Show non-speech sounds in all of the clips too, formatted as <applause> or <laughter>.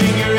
watching you.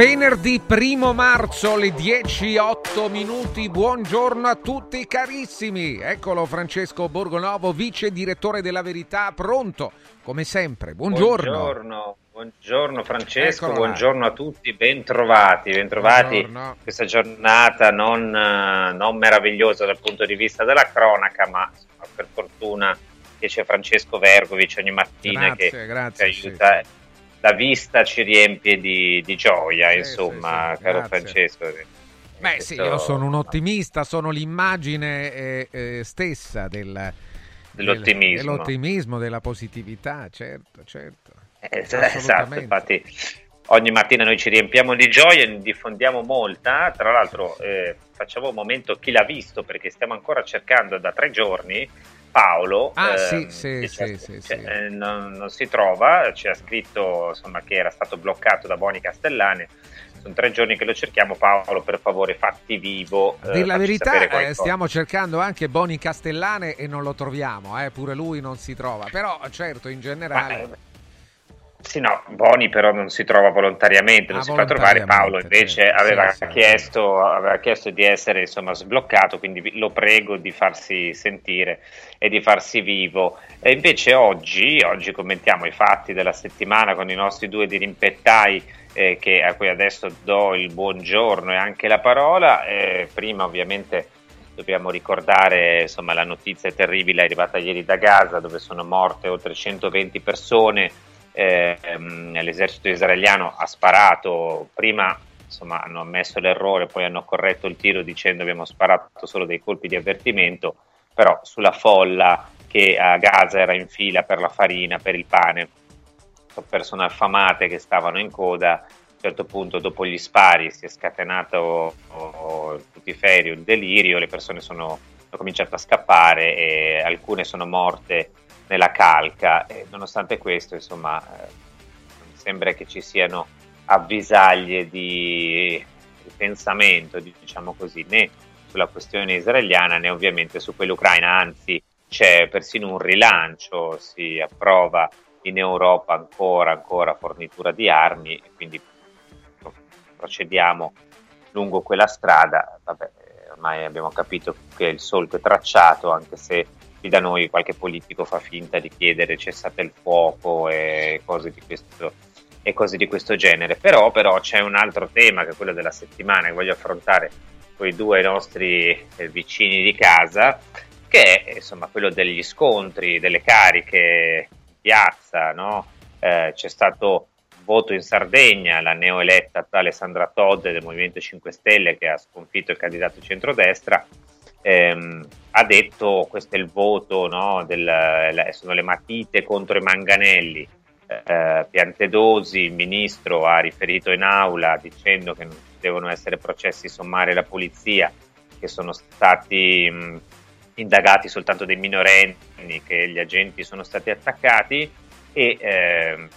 Venerdì 1 marzo alle 10.08 minuti, buongiorno a tutti carissimi, eccolo Francesco Borgonovo, vice direttore della Verità, pronto come sempre, buongiorno. Buongiorno, buongiorno Francesco, Eccola buongiorno a tutti, bentrovati, bentrovati Buongiorno. questa giornata non, eh, non meravigliosa dal punto di vista della cronaca, ma per fortuna che c'è Francesco Vergovic ogni mattina Grazie, che grazie, ci aiuta. La vista ci riempie di, di gioia, Sì, insomma, sì, sì, caro grazie. Francesco. Beh sì, io sono un ottimista, sono l'immagine eh, eh, stessa del, Dell'ottimismo. del- dell'ottimismo, della positività, certo, certo. Eh, esatto, infatti ogni mattina noi ci riempiamo di gioia, ne diffondiamo molta, tra l'altro eh, facciamo un momento chi l'ha visto perché stiamo ancora cercando da tre giorni Paolo, Ah, ehm, sì, sì, sì, cioè, eh, non, non si trova, ci ha scritto insomma, che era stato bloccato da Boni Castellani. Sono tre giorni che lo cerchiamo, Paolo, per favore, fatti vivo. Eh, la verità, eh, stiamo cercando anche Boni Castellane e non lo troviamo, eh, pure lui non si trova. Però, certo, in Ma, generale. eh, Sì, no, Boni però non si trova volontariamente, non Ah, si fa trovare. Paolo volontariamente, invece certo. aveva, Sì, sì, chiesto, aveva chiesto di essere insomma, sbloccato, quindi lo prego di farsi sentire e di farsi vivo. E invece oggi, oggi commentiamo i fatti della settimana con i nostri due dirimpettai eh, che- a cui adesso do il buongiorno e anche la parola. Eh, prima ovviamente dobbiamo ricordare insomma, la notizia terribile arrivata ieri da Gaza dove sono morte oltre 120 persone eh, l'esercito israeliano ha sparato, prima insomma, hanno ammesso l'errore, poi hanno corretto il tiro dicendo abbiamo sparato solo dei colpi di avvertimento, però sulla folla che a Gaza era in fila per la farina, per il pane, persone affamate che stavano in coda, a un certo punto dopo gli spari si è scatenato oh, il putiferio, il delirio, le persone sono, hanno cominciato a scappare e alcune sono morte nella calca. E nonostante questo insomma eh, non sembra che ci siano avvisaglie di pensamento diciamo così né sulla questione israeliana né ovviamente su quella ucraina anzi c'è persino un rilancio si approva in Europa ancora ancora fornitura di armi e quindi procediamo lungo quella strada. Vabbè ormai abbiamo capito che il solco è tracciato anche se qui da noi qualche politico fa finta di chiedere cessate il fuoco e cose di questo, cose di questo genere. Però, però c'è un altro tema che è quello della settimana che voglio affrontare con i due nostri eh, vicini di casa, che è insomma quello degli scontri, delle cariche in piazza, no? Eh, c'è stato voto in Sardegna, la neoeletta Alessandra Todd del Movimento 5 Stelle che ha sconfitto il candidato centrodestra ehm, ha detto questo è il voto, no, del, sono le matite contro i manganelli. Eh, Piantedosi, il ministro, ha riferito in aula dicendo che non devono essere processi sommari alla polizia, che sono stati mh, indagati soltanto dei minorenni, che gli agenti sono stati attaccati e ehm,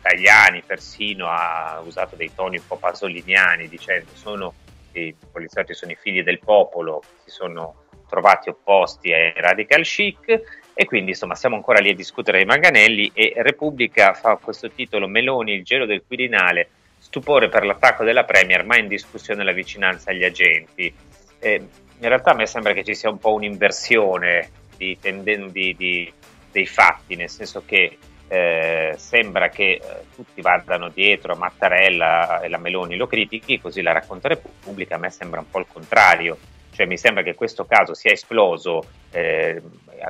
Tajani persino ha usato dei toni un po' pasoliniani dicendo sono i poliziotti sono i figli del popolo, si sono trovati opposti ai radical chic e quindi insomma siamo ancora lì a discutere dei manganelli e Repubblica fa questo titolo Meloni, il gelo del Quirinale, stupore per l'attacco della Premier ma in discussione la vicinanza agli agenti. Eh, in realtà a me sembra che ci sia un po' un'inversione di di- di- dei fatti, nel senso che eh, sembra che eh, tutti vadano dietro a Mattarella e la Meloni lo critichi, così la racconta Repubblica, a me sembra un po' il contrario, cioè mi sembra che questo caso sia esploso eh,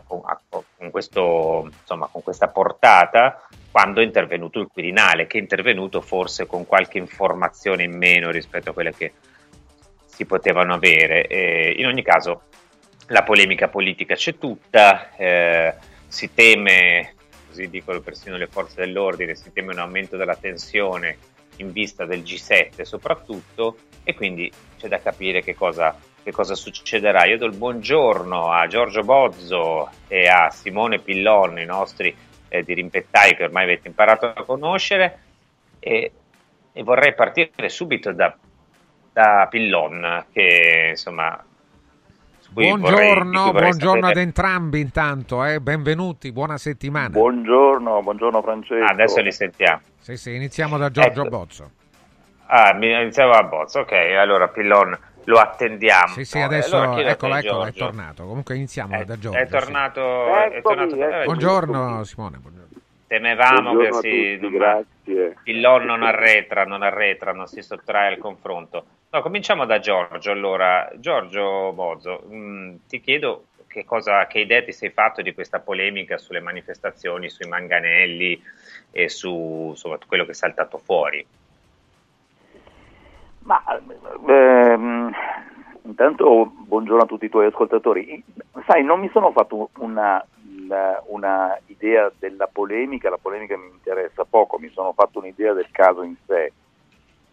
con, con questo, insomma, con questa portata quando è intervenuto il Quirinale, che è intervenuto forse con qualche informazione in meno rispetto a quelle che si potevano avere. Eh, in ogni caso la polemica politica c'è tutta, eh, si teme così dicono persino le forze dell'ordine, si teme un aumento della tensione in vista del G7 soprattutto e quindi c'è da capire che cosa, che cosa succederà. Io do il buongiorno a Giorgio Bozzo e a Simone Pillon, i nostri eh, dirimpettai che ormai avete imparato a conoscere e, e vorrei partire subito da, da Pillon che insomma Buongiorno, buongiorno ad entrambi intanto, eh? benvenuti, buona settimana. Buongiorno, buongiorno Francesco. Ah, adesso li sentiamo. Sì, sì, iniziamo da Giorgio Ecco. Bozzo. Ah, iniziamo a Bozzo, ok, allora Pillon lo attendiamo. Sì, sì, Eh, adesso allora, eccolo, eccolo, è tornato. Comunque iniziamo È, da Giorgio. è sì. tornato, è Eccomi, tornato eccomi. eh, Buongiorno Simone, buongiorno. Temevamo Buongiorno che si, tutti, grazie. Pillon non arretra, non arretra, non si sottrae al confronto. No, cominciamo da Giorgio. Allora, Giorgio Bozzo, mh, ti chiedo che, cosa, che idea ti sei fatto di questa polemica sulle manifestazioni, sui manganelli e su insomma, quello che è saltato fuori. Ma ehm, intanto buongiorno a tutti i tuoi ascoltatori. Sai, non mi sono fatto una, una- una idea della polemica, la polemica mi interessa poco, mi sono fatto un'idea del caso in sé,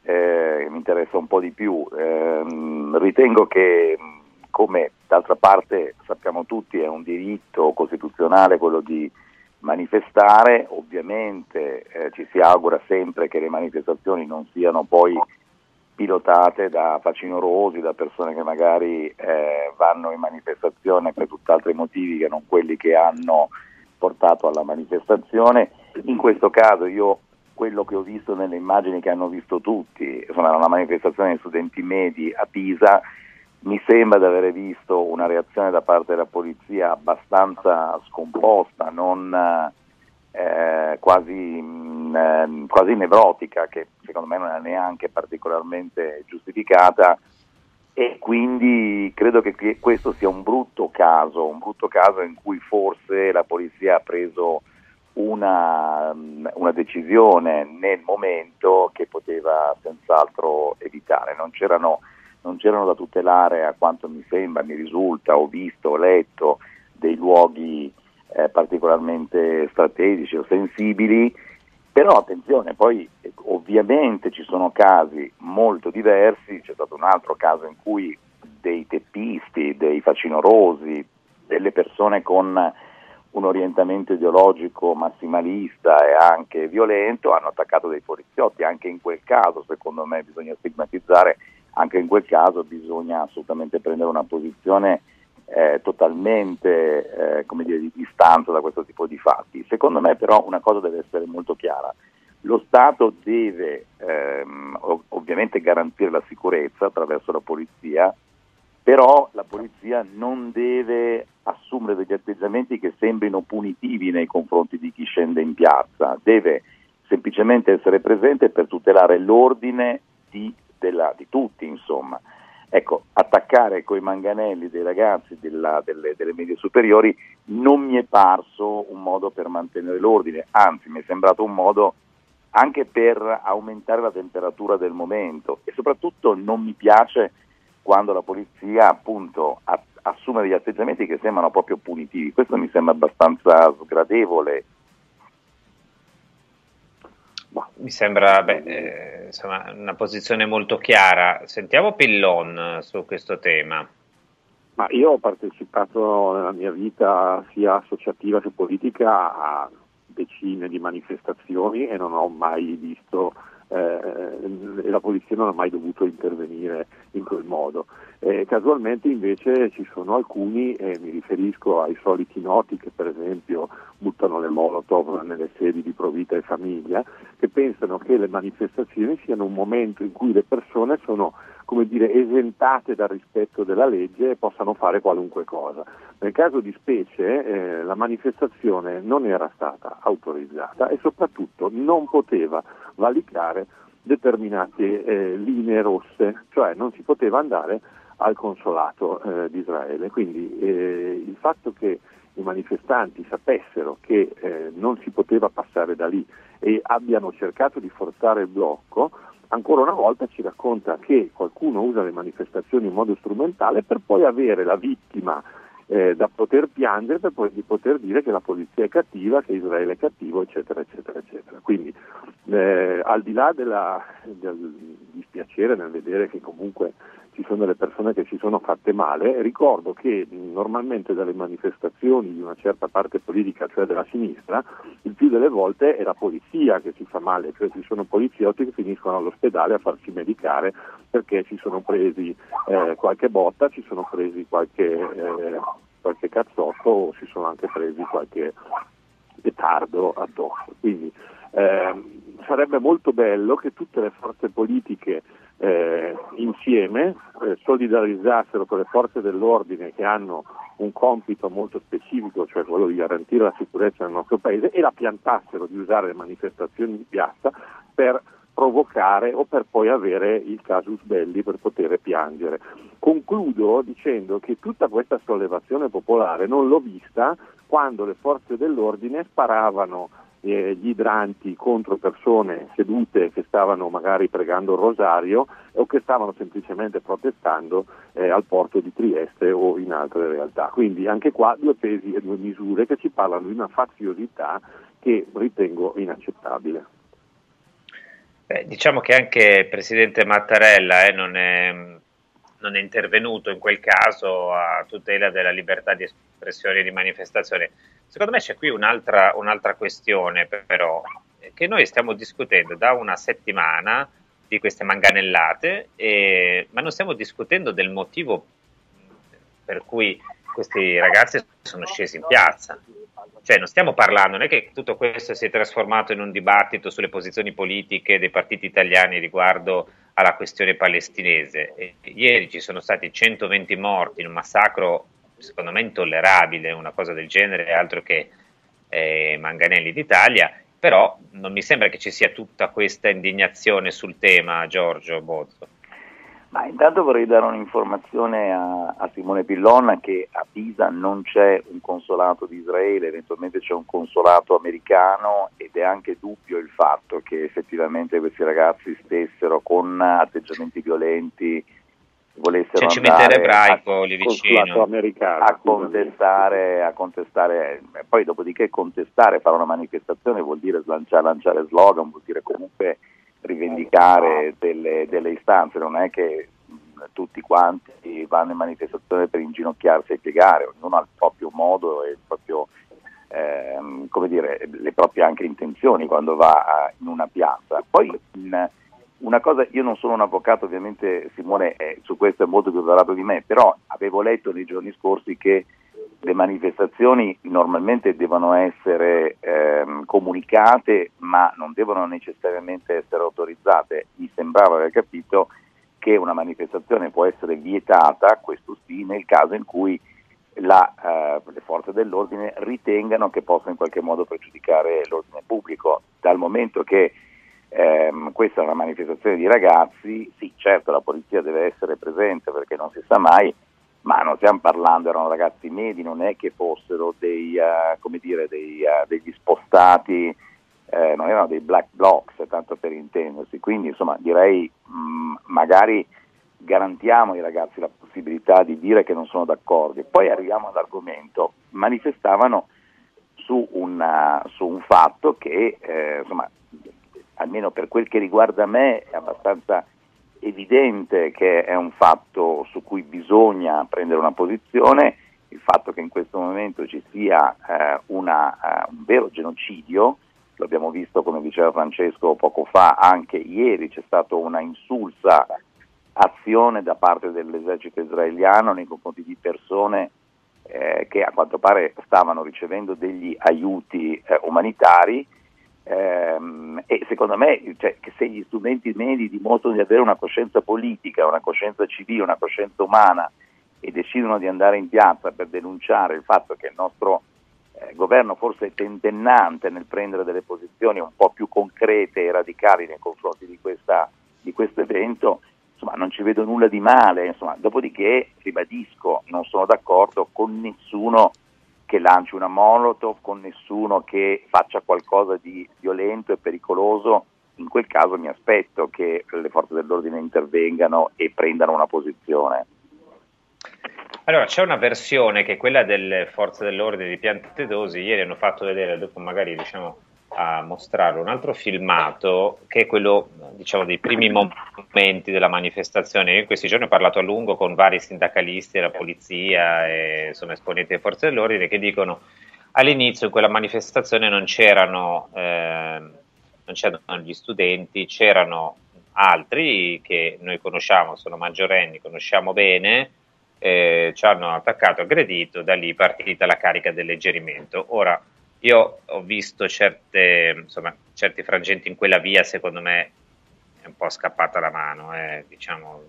eh, mi interessa un po' di più. Ehm, ritengo che, come d'altra parte sappiamo tutti, è un diritto costituzionale quello di manifestare, ovviamente eh, ci si augura sempre che le manifestazioni non siano poi pilotate da facinorosi, da persone che magari eh, vanno in manifestazione per tutt'altri motivi che non quelli che hanno portato alla manifestazione In questo caso io quello che ho visto nelle immagini che hanno visto tutti, insomma era una manifestazione di studenti medi a Pisa, mi sembra di aver visto una reazione da parte della polizia abbastanza scomposta, non eh, quasi, mh, eh, quasi nevrotica, che secondo me non è neanche particolarmente giustificata. E quindi credo che questo sia un brutto caso, un brutto caso in cui forse la polizia ha preso una, una, decisione nel momento che poteva senz'altro evitare. Non c'erano, non c'erano, da tutelare, a quanto mi sembra, mi risulta, ho visto, ho letto dei luoghi eh, particolarmente strategici o sensibili, però attenzione, poi ovviamente ci sono casi molto diversi, c'è stato un altro caso in cui dei teppisti, dei facinorosi, delle persone con un orientamento ideologico massimalista e anche violento hanno attaccato dei poliziotti, anche in quel caso secondo me bisogna stigmatizzare, anche in quel caso bisogna assolutamente prendere una posizione eh, totalmente eh, dire, di distanza da questo tipo di fatti. Secondo me però una cosa deve essere molto chiara, lo Stato deve ehm, ov- ovviamente garantire la sicurezza attraverso la polizia, però la polizia non deve assumere degli atteggiamenti che sembrino punitivi nei confronti di chi scende in piazza, deve semplicemente essere presente per tutelare l'ordine di, della, di tutti, insomma. Ecco, attaccare coi manganelli dei ragazzi della, delle, delle, medie superiori non mi è parso un modo per mantenere l'ordine, anzi mi è sembrato un modo anche per aumentare la temperatura del momento. E soprattutto non mi piace quando la polizia appunto assume degli atteggiamenti che sembrano proprio punitivi, questo mi sembra abbastanza sgradevole mi sembra beh, eh, insomma, una posizione molto chiara. Sentiamo Pillon su questo tema. Ma io ho partecipato nella mia vita sia associativa che politica a decine di manifestazioni e non ho mai visto eh, la polizia non ha mai dovuto intervenire in quel modo. Eh, casualmente invece ci sono alcuni, e mi riferisco ai soliti noti che per esempio buttano le molotov nelle sedi di Provita e Famiglia, che pensano che le manifestazioni siano un momento in cui le persone sono come dire, esentate dal rispetto della legge e possano fare qualunque cosa. Nel caso di specie eh, la manifestazione non era stata autorizzata e soprattutto non poteva valicare determinate eh, linee rosse, cioè non si poteva andare al consolato eh, di Israele. Quindi eh, il fatto che i manifestanti sapessero che eh, non si poteva passare da lì e abbiano cercato di forzare il blocco, ancora una volta ci racconta che qualcuno usa le manifestazioni in modo strumentale per poi avere la vittima eh, da poter piangere per poi di poter dire che la polizia è cattiva, che Israele è cattivo, eccetera, eccetera, eccetera. Quindi eh, al di là della, del dispiacere nel vedere che comunque ci sono delle persone che si sono fatte male, ricordo che normalmente dalle manifestazioni di una certa parte politica, cioè della sinistra, il più delle volte è la polizia che si fa male, cioè ci sono poliziotti che finiscono all'ospedale a farsi medicare perché si sono presi eh, qualche botta, ci sono presi qualche, eh, qualche cazzotto o si sono anche presi qualche petardo addosso. Quindi eh, sarebbe molto bello che tutte le forze politiche eh, insieme eh, solidarizzassero con le forze dell'ordine che hanno un compito molto specifico, cioè quello di garantire la sicurezza nel nostro paese, e la piantassero di usare le manifestazioni di piazza per provocare o per poi avere il casus belli per poter piangere. Concludo dicendo che tutta questa sollevazione popolare non l'ho vista quando le forze dell'ordine sparavano eh, gli idranti contro persone sedute che stavano magari pregando il rosario o che stavano semplicemente protestando eh, al porto di Trieste o in altre realtà. Quindi anche qua due pesi e due misure che ci parlano di una faziosità che ritengo inaccettabile. Beh, diciamo che anche il presidente Mattarella eh, non, è, non, è, intervenuto in quel caso a tutela della libertà di espressione e di manifestazione. Secondo me c'è qui un'altra, un'altra questione, però, che noi stiamo discutendo da una settimana di queste manganellate, eh, ma non stiamo discutendo del motivo per cui questi ragazzi sono scesi in piazza. Cioè, non stiamo parlando, non è che tutto questo si è trasformato in un dibattito sulle posizioni politiche dei partiti italiani riguardo alla questione palestinese. E ieri ci sono stati 120 morti in un massacro, secondo me, intollerabile, una cosa del genere, altro che eh, Manganelli d'Italia, però non mi sembra che ci sia tutta questa indignazione sul tema, Giorgio Bozzo. Ma intanto vorrei dare un'informazione a, a, Simone Pillon che a Pisa non c'è un consolato di Israele, eventualmente c'è un consolato americano ed è anche dubbio il fatto che effettivamente questi ragazzi stessero con atteggiamenti violenti volessero c'è il cimitero ebraico lì vicino. a contestare, a contestare poi dopodiché contestare, fare una manifestazione vuol dire lanciare, lanciare slogan, vuol dire comunque rivendicare delle, delle istanze, non è che tutti quanti vanno in manifestazione per inginocchiarsi e piegare, ognuno ha il proprio modo e il proprio, ehm, come dire, le proprie anche intenzioni quando va in una piazza. Poi in, una cosa, io non sono un avvocato, ovviamente Simone è, su questo è molto più preparato di me, però avevo letto nei giorni scorsi che le manifestazioni normalmente devono essere ehm, comunicate ma non devono necessariamente essere autorizzate. Mi sembrava aver capito che una manifestazione può essere vietata, questo sì, nel caso in cui la, eh, le forze dell'ordine ritengano che possa in qualche modo pregiudicare l'ordine pubblico. Dal momento che ehm, questa è una manifestazione di ragazzi, sì certo la polizia deve essere presente perché non si sa mai, ma non stiamo parlando, erano ragazzi medi, non è che fossero dei, uh, dire, dei, uh, degli spostati, eh, non erano dei black blocks, tanto per intendersi, quindi insomma direi mh, mm, magari garantiamo ai ragazzi la possibilità di dire che non sono d'accordo. E poi arriviamo all'argomento, manifestavano su, una, su un fatto che eh, insomma, almeno per quel che riguarda me è abbastanza evidente che è un fatto su cui bisogna prendere una posizione, il fatto che in questo momento ci sia eh, una, uh, un vero genocidio, lo abbiamo visto come diceva Francesco poco fa, anche ieri c'è stata una insulsa azione da parte dell'esercito israeliano nei confronti di persone eh, che a quanto pare stavano ricevendo degli aiuti eh, umanitari e secondo me cioè, se gli studenti medi dimostrano di avere una coscienza politica, una coscienza civile, una coscienza umana e decidono di andare in piazza per denunciare il fatto che il nostro eh, governo forse è tentennante nel prendere delle posizioni un po' più concrete e radicali nei confronti di, questa, di questo evento, insomma non ci vedo nulla di male, insomma, dopodiché ribadisco, non sono d'accordo con nessuno che lanci una molotov, con nessuno che faccia qualcosa di violento e pericoloso, in quel caso mi aspetto che le forze dell'ordine intervengano e prendano una posizione. Allora, c'è una versione che è quella delle forze dell'ordine di Piantedosi, ieri hanno fatto vedere, dopo magari diciamo a mostrare un altro filmato che è quello diciamo dei primi momenti della manifestazione. Io in questi giorni ho parlato a lungo con vari sindacalisti della polizia e insomma, esponenti delle forze dell'ordine che dicono all'inizio in quella manifestazione non c'erano, eh, non c'erano gli studenti, c'erano altri che noi conosciamo, sono maggiorenni, conosciamo bene, eh, ci hanno attaccato, aggredito, da lì è partita la carica del leggerimento. Ora, io ho visto certe, insomma, certi frangenti in quella via, secondo me è un po' scappata la mano, eh, diciamo,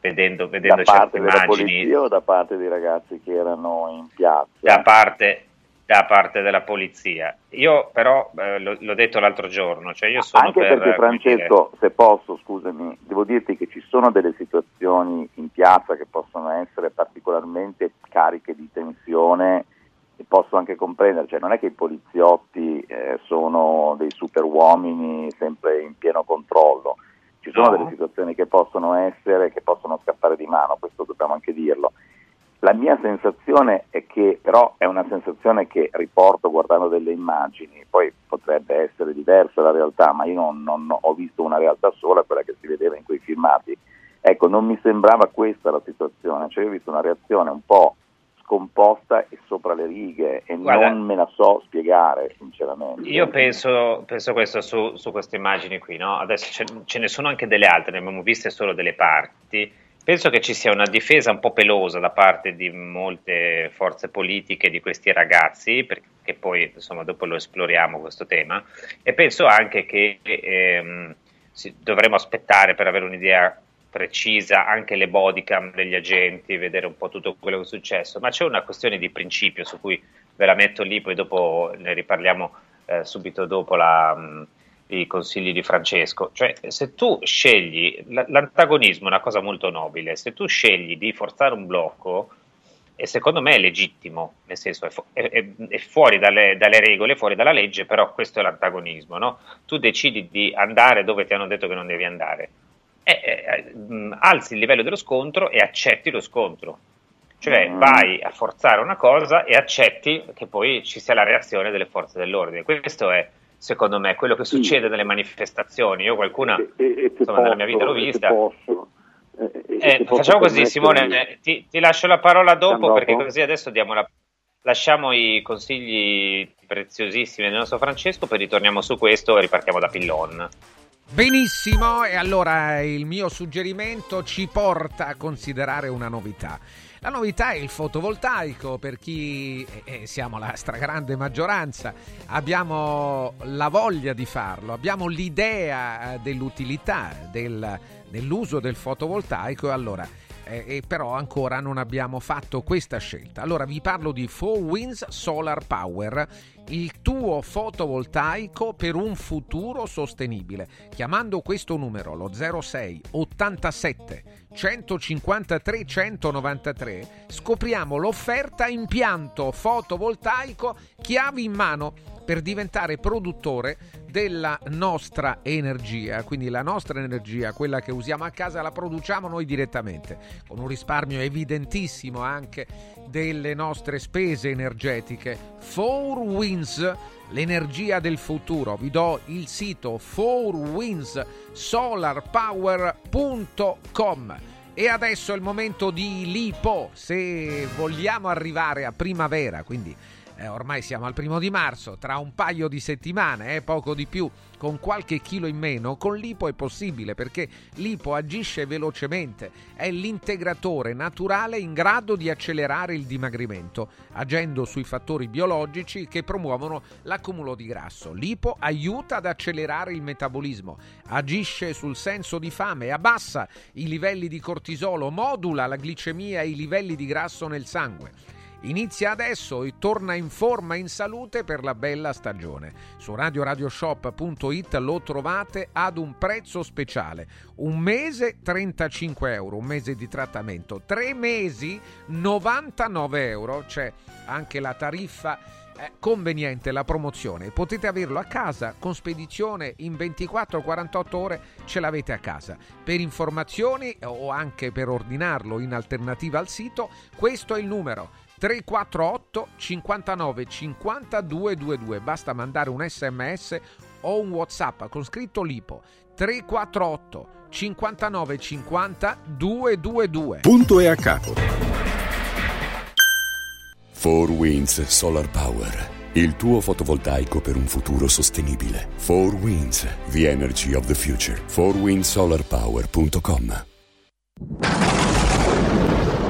vedendo, vedendo da parte certe della immagini. polizia o da parte dei ragazzi che erano in piazza? Da parte, da parte della polizia. Io però eh, l- l'ho detto l'altro giorno, cioè io sono Anche per, perché Francesco, dire... se posso, scusami, devo dirti che ci sono delle situazioni in piazza che possono essere particolarmente cariche di tensione posso anche comprendere, cioè non è che i poliziotti eh, sono dei super uomini sempre in pieno controllo, ci sono no. delle situazioni che possono essere, che possono scappare di mano, questo dobbiamo anche dirlo. La mia sensazione è che, però è una sensazione che riporto guardando delle immagini, poi potrebbe essere diversa la realtà, ma io non, non ho visto una realtà sola, quella che si vedeva in quei filmati. Ecco, non mi sembrava questa la situazione, cioè io ho visto una reazione un po' scomposta e sopra le righe e Guarda, non me la so spiegare sinceramente. Io penso, penso questo su, su, queste immagini qui, no? adesso ce, ce, ne sono anche delle altre, ne abbiamo viste solo delle parti Penso che ci sia una difesa un po' pelosa da parte di molte forze politiche di questi ragazzi, perché poi insomma dopo lo esploriamo questo tema, e penso anche che ehm, dovremo aspettare per avere un'idea precisa anche le bodycam degli agenti, vedere un po' tutto quello che è successo, ma c'è una questione di principio su cui ve la metto lì, poi dopo ne riparliamo eh, subito dopo la, mh, i consigli di Francesco. Cioè, se tu scegli, l'antagonismo è una cosa molto nobile, se tu scegli di forzare un blocco, e secondo me è legittimo, nel senso è, fu- è, è fuori dalle, dalle, regole, fuori dalla legge, però questo è l'antagonismo, no? Tu decidi di andare dove ti hanno detto che non devi andare, e, e, mh, alzi il livello dello scontro e accetti lo scontro. Cioè mm. vai a forzare una cosa e accetti che poi ci sia la reazione delle forze dell'ordine. Questo è, secondo me, quello che succede sì. nelle manifestazioni. Io qualcuna, e, e, insomma, posso, nella mia vita l'ho vista. Eh, facciamo così, Simone, ti, ti, lascio la parola dopo perché così adesso la, lasciamo i consigli preziosissimi del nostro Francesco, poi ritorniamo su questo e ripartiamo da Pillon. Benissimo, e allora il mio suggerimento ci porta a considerare una novità. La novità è il fotovoltaico, per chi eh, siamo la stragrande maggioranza, abbiamo la voglia di farlo, abbiamo l'idea dell'utilità del, dell'uso del fotovoltaico e allora eh, però ancora non abbiamo fatto questa scelta. Allora vi parlo di 4Winds Solar Power, il tuo fotovoltaico per un futuro sostenibile. Chiamando questo numero, lo 06 87 153 193, scopriamo l'offerta impianto fotovoltaico chiavi in mano per diventare produttore della nostra energia, quindi la nostra energia, quella che usiamo a casa, la produciamo noi direttamente, con un risparmio evidentissimo anche delle nostre spese energetiche. 4Winds, l'energia del futuro. Vi do il sito 4windsolarpower.com. E adesso è il momento di Lipo, se vogliamo arrivare a primavera, quindi eh, ormai siamo al primo di marzo, tra un paio di settimane, eh, poco di più, con qualche chilo in meno, con l'IPO è possibile perché l'IPO agisce velocemente, è l'integratore naturale in grado di accelerare il dimagrimento, agendo sui fattori biologici che promuovono l'accumulo di grasso. L'IPO aiuta ad accelerare il metabolismo, agisce sul senso di fame, abbassa i livelli di cortisolo, modula la glicemia e i livelli di grasso nel sangue. Inizia adesso e torna in forma in salute per la bella stagione. Su radioradioshop.it lo trovate ad un prezzo speciale. Un mese 35 euro, un mese di trattamento. Tre mesi 99 euro. C'è anche la tariffa eh, conveniente la promozione. Potete averlo a casa con spedizione in 24-48 ore ce l'avete a casa. Per informazioni o anche per ordinarlo in alternativa al sito, questo è il numero 348 59 50 222. Basta mandare un sms o un whatsapp con scritto LIPO 348 59 50 222. Punto e a capo. 4 Winds Solar Power. Il tuo fotovoltaico per un futuro sostenibile. 4 Winds, the energy of the future. 4windsolarpower.com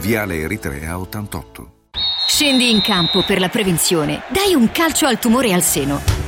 Viale Eritrea 88. Scendi in campo per la prevenzione. Dai un calcio al tumore al seno.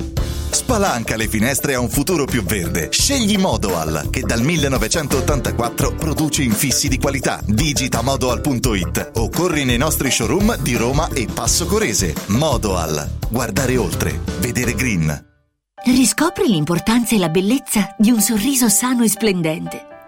Spalanca le finestre a un futuro più verde. Scegli Modoal, che dal 1984 produce infissi di qualità. Digita modoal.it o corri nei nostri showroom di Roma e Passo Corese. Modoal. Guardare oltre. Vedere green. Riscopri l'importanza e la bellezza di un sorriso sano e splendente.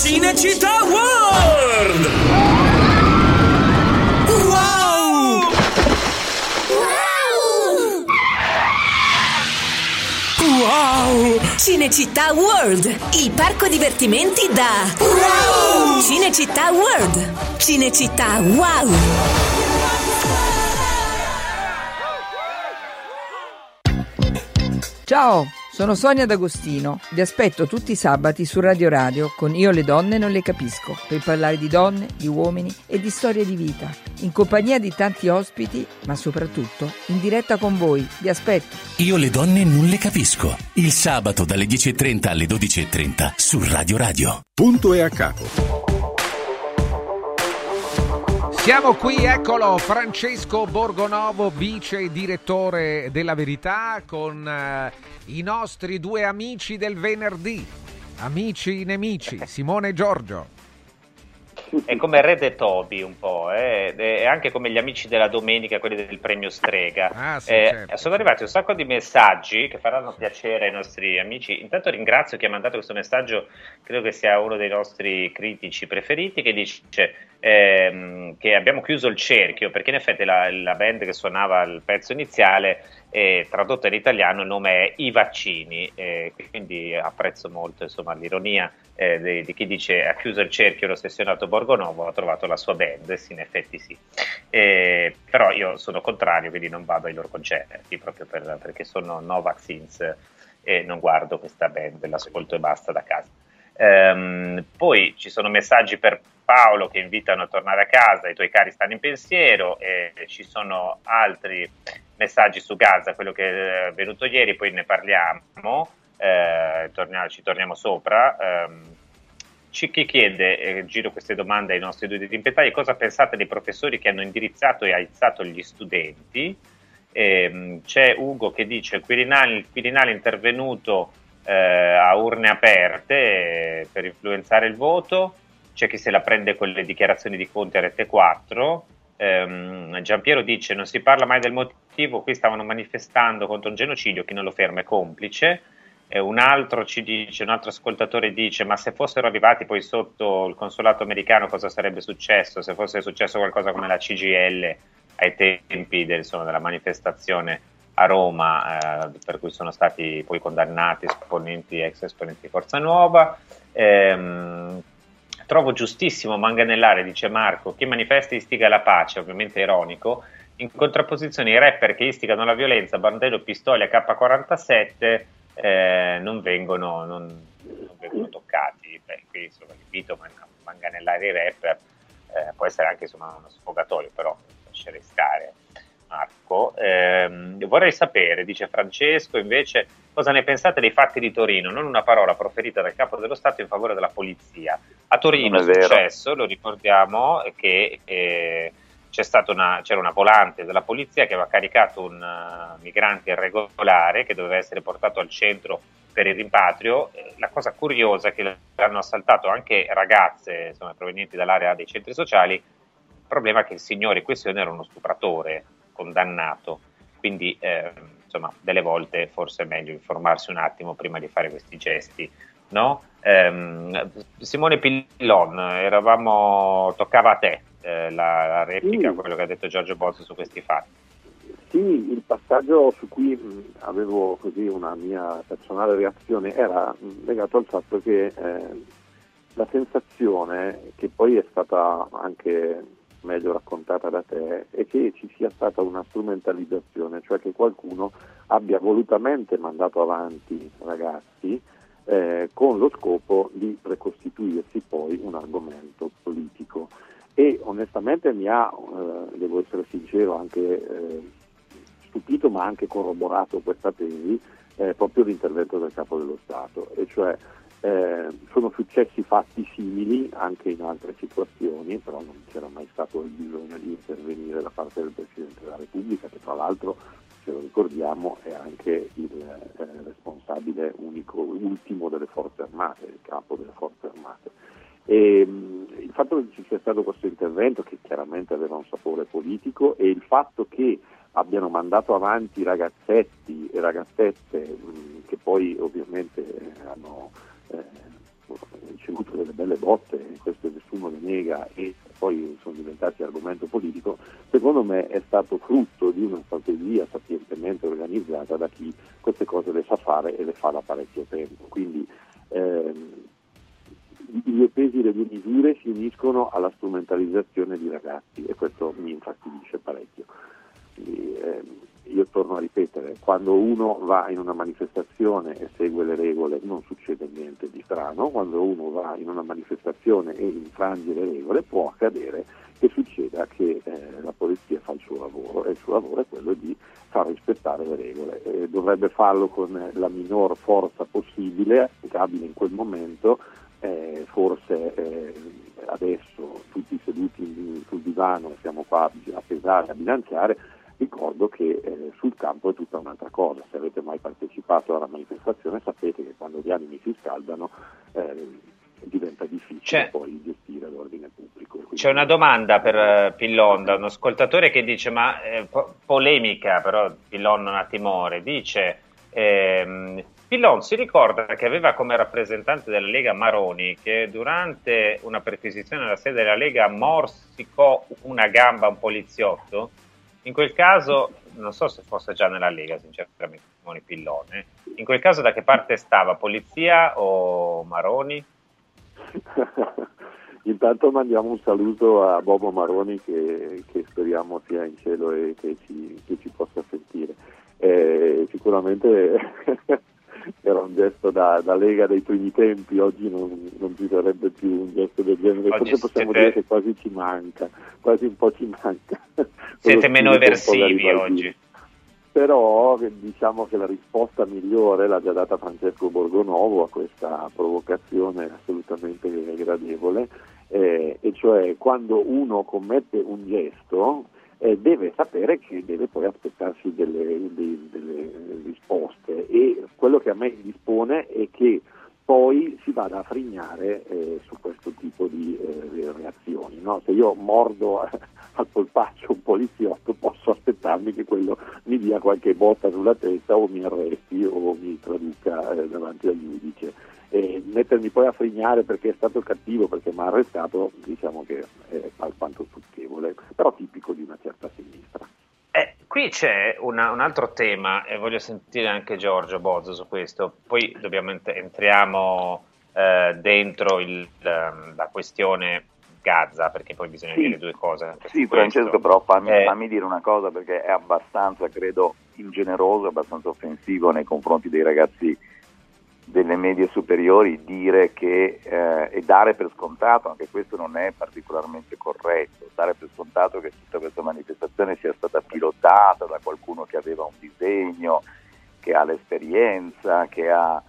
Cinecittà World! Wow! Wow! Cinecittà World, il parco divertimenti da Wow! Cinecittà World. Cinecittà Wow! Ciao, sono Sonia D'Agostino. Vi aspetto tutti i sabati su Radio Radio con Io le donne non le capisco, per parlare di donne, di uomini e di storie di vita, in compagnia di tanti ospiti, ma soprattutto in diretta con voi. Vi aspetto. Io le donne non le capisco. Il sabato dalle 10.30 alle 12.30 su Radio Radio. Punto e a capo. Siamo qui, eccolo, Francesco Borgonovo, vice direttore della Verità, con eh, i nostri due amici del venerdì, amici nemici, Simone e Giorgio. È come Red e Toby un po', eh? è anche come gli amici della domenica, quelli del premio Strega. Ah, sì, Eh, certo. Sono arrivati un sacco di messaggi che faranno piacere ai nostri amici. Intanto ringrazio chi ha mandato questo messaggio, credo che sia uno dei nostri critici preferiti, che dice ehm, che abbiamo chiuso il cerchio, perché in effetti la, la band che suonava il pezzo iniziale, eh, tradotto in italiano, il nome è I Vaccini, eh, quindi apprezzo molto insomma, l'ironia eh, di, di chi dice ha chiuso il cerchio, l'ossessionato Borgonovo, ha trovato la sua band, sì, in effetti sì. Eh, però io sono contrario, quindi non vado ai loro concerti, proprio per- perché sono no vaccines e non guardo questa band, l'ascolto e basta da casa. Ehm, poi ci sono messaggi per Paolo che invitano a tornare a casa, i tuoi cari stanno in pensiero, e ci sono altri messaggi su Gaza, quello che è venuto ieri, poi ne parliamo, eh, torniamo- ci torniamo sopra. Ehm, chi chiede, eh, giro queste domande ai nostri due dirimpettai, cosa pensate dei professori che hanno indirizzato e aizzato gli studenti? Ehm, c'è Ugo che dice il Quirinale, il Quirinale è intervenuto eh, a urne aperte eh, per influenzare il voto, c'è chi se la prende con le dichiarazioni di Conte a Rete 4, Ehm, Giampiero dice non si parla mai del motivo, qui stavano manifestando contro un genocidio, chi non lo ferma è complice. E un altro ci dice, un altro ascoltatore dice: Ma se fossero arrivati poi sotto il consolato americano, cosa sarebbe successo? Se fosse successo qualcosa come la CGL ai tempi del, insomma, della manifestazione a Roma, eh, per cui sono stati poi condannati esponenti, ex esponenti di Forza Nuova. Ehm, trovo giustissimo manganellare, dice Marco, chi manifesta istiga la pace, ovviamente ironico, in contrapposizione ai rapper che istigano la violenza, Bandello, Pistoia, K47 eh, non, vengono, non, non, vengono, toccati. Beh, qui insomma, l'invito a manganellare i rapper eh, può essere anche insomma, uno sfogatorio, però lascerei stare. Marco, eh, vorrei sapere, dice Francesco, invece cosa ne pensate dei fatti di Torino? Non una parola proferita dal capo dello Stato in favore della polizia. A Torino è successo, lo ricordiamo, che eh, una, c'era una volante della polizia che aveva caricato un uh, migrante irregolare che doveva essere portato al centro per il rimpatrio. Eh, la cosa curiosa è che l'hanno assaltato anche ragazze insomma, provenienti dall'area dei centri sociali. Il problema è che il signore in questione era uno stupratore condannato, quindi eh, insomma delle volte forse è meglio informarsi un attimo prima di fare questi gesti. No? Eh, Simone Pillon, eravamo, toccava a te eh, la, la, replica, sì. quello che ha detto Giorgio Bozzi su questi fatti. Sì, il passaggio su cui mh, avevo così una mia personale reazione era mh, legato al fatto che eh, la sensazione, che poi è stata anche meglio raccontata da te, è che ci sia stata una strumentalizzazione, cioè che qualcuno abbia volutamente mandato avanti ragazzi eh, con lo scopo di precostituirsi poi un argomento politico. E onestamente mi ha, eh, devo essere sincero, anche eh, stupito ma anche corroborato questa tesi eh, proprio l'intervento del Capo dello Stato, e cioè eh, sono successi fatti simili anche in altre situazioni, però non c'era mai stato il bisogno di intervenire da parte del Presidente della Repubblica, che tra l'altro, se lo ricordiamo, è anche il eh, responsabile unico, ultimo delle Forze Armate, il capo delle Forze Armate. E, ehm, il fatto che ci sia stato questo intervento, che chiaramente aveva un sapore politico, e il fatto che abbiano mandato avanti ragazzetti e ragazzette mh, che poi ovviamente hanno eh, ricevuto delle belle botte, questo nessuno le nega, e poi sono diventati argomento politico, secondo me è stato frutto di una strategia sapientemente organizzata da chi queste cose le sa fare e le fa da parecchio tempo. Quindi, ehm, i due pesi e le due misure si uniscono alla strumentalizzazione di ragazzi e questo mi infastidisce parecchio. Quindi, ehm, io torno a ripetere, quando uno va in una manifestazione e segue le regole non succede niente di strano, quando uno va in una manifestazione e infrange le regole può accadere che succeda che eh, la polizia fa il suo lavoro e il suo lavoro è quello di far rispettare le regole. E dovrebbe farlo con la minor forza possibile, applicabile in quel momento, eh, forse eh, adesso tutti seduti sul divano siamo qua a pesare, a bilanciare, ricordo che eh, sul campo è tutta un'altra cosa. Se avete mai partecipato alla manifestazione sapete che quando gli animi si scaldano eh, diventa difficile c'è, poi gestire l'ordine pubblico. C'è una domanda per uh, Pillon da un ascoltatore che dice, ma eh, po- polemica però Pillon non ha timore, dice ehm, Pillon si ricorda che aveva come rappresentante della Lega Maroni che durante una perquisizione alla sede della Lega morsicò una gamba a un poliziotto. In quel caso, non so se fosse già nella Lega, sinceramente, Simone Pillone. In quel caso da che parte stava? Polizia o Maroni? <laughs> Intanto mandiamo un saluto a Bobo Maroni che, che speriamo sia in cielo e che ci, che ci possa sentire. Eh, sicuramente <laughs> era un gesto da, da, Lega dei primi tempi, oggi non, non ci sarebbe più un gesto del genere, oggi forse possiamo siete... dire che quasi ci manca, quasi un po' ci manca. <laughs> Siete meno eversivi oggi. Però diciamo che la risposta migliore l'ha già data Francesco Borgonovo a questa provocazione assolutamente gradevole, eh, e cioè quando uno commette un gesto eh, deve sapere che deve poi aspettarsi delle, delle, delle, risposte e quello che a me dispone è che poi si vada a frignare eh, su questo tipo di eh, reazioni. No? Se io mordo al polpaccio un poliziotto, posso aspettarmi che quello mi dia qualche botta sulla testa o mi arresti o mi traduca eh, davanti al giudice. E mettermi poi a frignare perché è stato cattivo, perché mi ha arrestato, diciamo che è alquanto stucchevole, però tipico di una certa sinistra. Qui c'è una- un altro tema e voglio sentire anche Giorgio Bozzo su questo, poi dobbiamo ent- entriamo eh, dentro il- ehm, la questione Gaza perché poi bisogna Sì. dire due cose. Sì. Francesco, però fammi, Eh, fammi dire una cosa perché è abbastanza, credo, ingeneroso, abbastanza offensivo nei confronti dei ragazzi delle medie superiori dire che eh, e dare per scontato, anche questo non è particolarmente corretto, dare per scontato che tutta questa manifestazione sia stata pilotata da qualcuno che aveva un disegno, che ha l'esperienza, che ha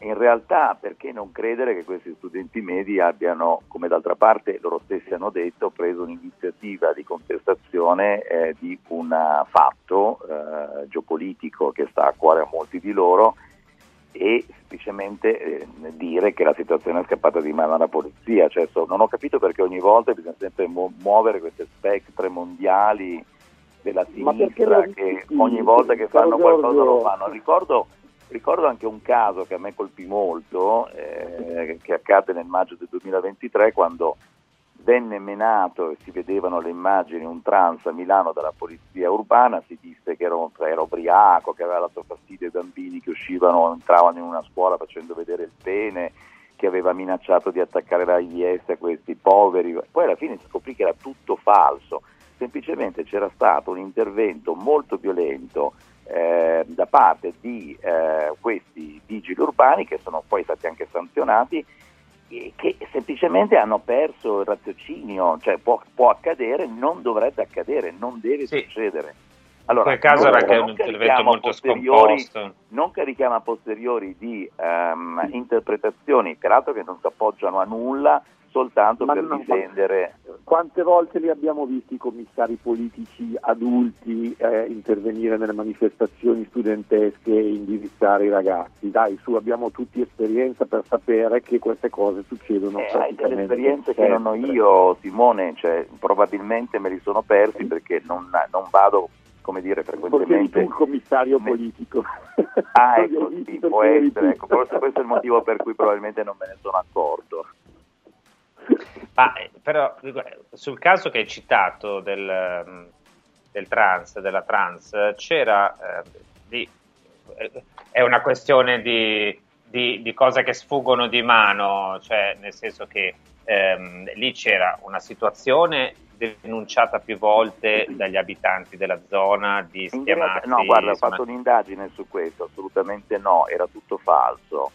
in realtà perché non credere che questi studenti medi abbiano, come d'altra parte loro stessi hanno detto, preso un'iniziativa di contestazione eh, di un fatto eh, geopolitico che sta a cuore a molti di loro e semplicemente eh, dire che la situazione è scappata di mano alla polizia. Cioè, so- non ho capito perché ogni volta bisogna sempre mu- muovere queste spettre mondiali della sinistra che ogni volta che fanno qualcosa lo fanno. Ricordo, ricordo anche un caso che a me colpì molto, eh, che accadde nel maggio del 2023 quando venne menato e si vedevano le immagini un trans a Milano dalla polizia urbana, si disse che era, un- era ubriaco, che aveva dato fastidio ai bambini che uscivano, entravano in una scuola facendo vedere il pene, che aveva minacciato di attaccare l'AIS a questi poveri. Poi alla fine si scoprì che era tutto falso, semplicemente c'era stato un intervento molto violento eh, da parte di eh, questi vigili urbani che sono poi stati anche sanzionati che semplicemente hanno perso il raziocinio, cioè può, può accadere, non dovrebbe accadere, non deve succedere. Allora, in quel caso non- era non un intervento molto posteriori- scomposto. Non carichiamo a posteriori di ehm, interpretazioni, peraltro che non si appoggiano a nulla, soltanto Ma per no, difendere Quante volte li abbiamo visti i commissari politici adulti eh, intervenire nelle manifestazioni studentesche e indirizzare i ragazzi? Dai, su, abbiamo tutti esperienza per sapere che queste cose succedono Eh, hai delle esperienze che non ho io, Simone, cioè, probabilmente me li sono persi perché non, non vado, come dire, Forse frequentemente. tu il commissario politico. Ah, <laughs> ecco, sì, può essere, tu. ecco, forse questo è il motivo per cui probabilmente non me ne sono accorto. Ma eh, però sul caso che hai citato del, mm, del trans, della trans, c'era eh, di- eh, è una questione di, di- di cose che sfuggono di mano, cioè nel senso che ehm, lì c'era una situazione denunciata più volte dagli abitanti della zona di schiamazzi. no, guarda, ho fatto un'indagine su questo, assolutamente no, era tutto falso.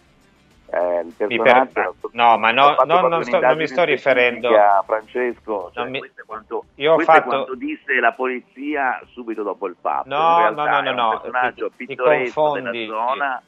Eh, Mi per- no, ma no- no, non sto- non mi sto riferendo- specifica, Francesco, cioè, mi- questo è quanto, Io ho questo è fatto- quanto disse la polizia subito dopo il fatto. No, realtà no, no, no, no, personaggio ti- ti pittoresco della confondi. zona.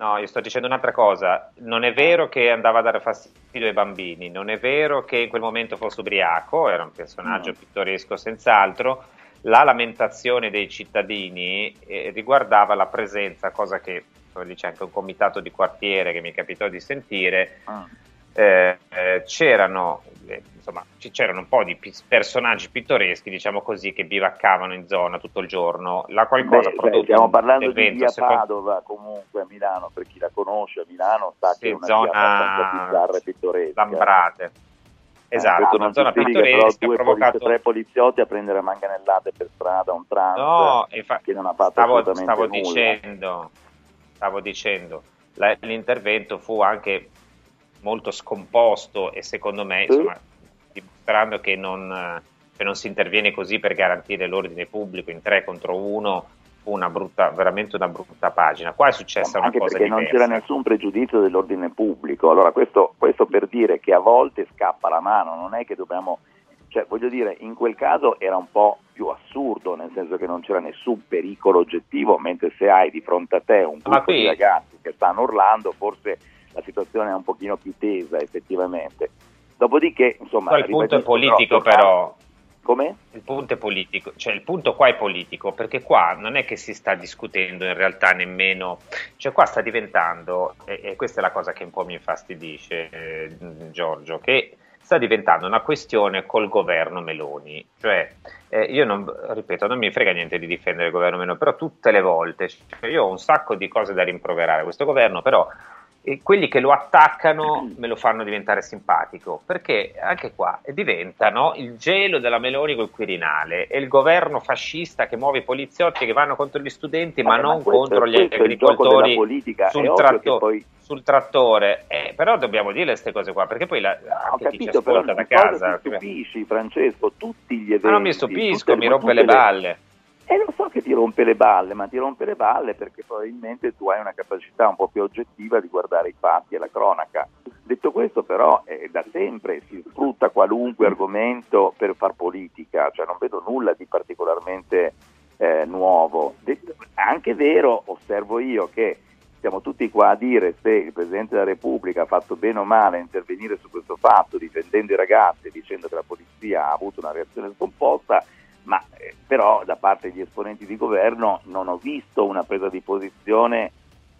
No, io sto dicendo un'altra cosa. Non è vero che andava a dare fastidio ai bambini, non è vero che in quel momento fosse ubriaco, era un personaggio pittoresco senz'altro. La lamentazione dei cittadini eh, riguardava la presenza, cosa che come dice anche un comitato di quartiere che mi capitò di sentire, eh, eh, c'erano, eh, insomma, ci- c'erano un po' di pi- personaggi pittoreschi, diciamo così, che bivaccavano in zona tutto il giorno. La qualcosa Beh, cioè, stiamo parlando di via secondo- Padova comunque a Milano, per chi la conosce a Milano sa Sì, che è una zona bizzarra e pittoresca. Lambrate. Esatto, questo una zona pittoresca due provocato... tre poliziotti a prendere manganellate per strada un trans No, infa- che non ha fatto stavo, assolutamente stavo nulla. dicendo, stavo dicendo, la- l'intervento fu anche molto scomposto e secondo me, insomma, dimostrando che non, che non si interviene così per garantire l'ordine pubblico in tre contro uno, fu una brutta, veramente una brutta pagina. Qua è successa una anche cosa perché non diversa. c'era nessun pregiudizio dell'ordine pubblico. Allora, questo, questo per dire che a volte scappa la mano, non è che dobbiamo. Cioè, voglio dire, in quel caso era un po' assurdo, nel senso che non c'era nessun pericolo oggettivo, mentre se hai di fronte a te un gruppo di ragazzi che stanno urlando, forse la situazione è un pochino più tesa, effettivamente. Dopodiché, insomma. Qua il punto è politico però. però. Come? Il punto è politico, cioè il punto qua è politico, perché qua non è che si sta discutendo in realtà nemmeno, cioè qua sta diventando, e, e questa è la cosa che un po' mi infastidisce eh, Giorgio, che sta diventando una questione col governo Meloni. Cioè, eh, io non, ripeto, non mi frega niente di difendere il governo Meloni, però tutte le volte, cioè, io ho un sacco di cose da rimproverare a questo governo, però e quelli che lo attaccano me lo fanno diventare simpatico, perché anche qua diventano il gelo della Meloni col Quirinale e il governo fascista che muove i poliziotti che vanno contro gli studenti ma, Vabbè, non questo- contro gli agricoltori politica, sul, tratto- poi- sul trattore. Eh, però dobbiamo dire queste cose qua, perché poi la, Ho anche chi ci capito, ascolta da casa... ti stupisci, Francesco? Tutti gli eventi... Ma non mi stupisco, tutte- mi rompe le balle. E lo so che ti rompe le balle, ma ti rompe le balle perché probabilmente tu hai una capacità un po' più oggettiva di guardare i fatti e la cronaca. Detto questo, però, eh, da sempre si sfrutta qualunque argomento per far politica, cioè non vedo nulla di particolarmente eh, nuovo. Detto- anche vero, osservo io, che siamo tutti qua a dire se il Presidente della Repubblica ha fatto bene o male a intervenire su questo fatto, difendendo i ragazzi, dicendo che la polizia ha avuto una reazione scomposta, ma eh, però da parte degli esponenti di governo non ho visto una presa di posizione,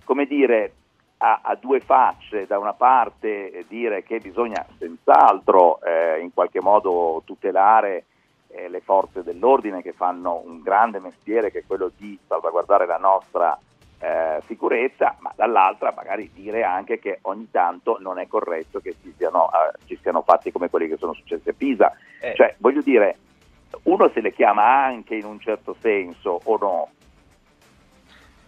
come dire, a, a due facce, da una parte eh, dire che bisogna senz'altro eh, in qualche modo tutelare eh, le forze dell'ordine che fanno un grande mestiere che è quello di salvaguardare la nostra eh, sicurezza, ma dall'altra magari dire anche che ogni tanto non è corretto che ci siano, eh, ci siano fatti come quelli che sono successi a Pisa. Eh. Cioè, voglio dire, uno se le chiama anche in un certo senso o no?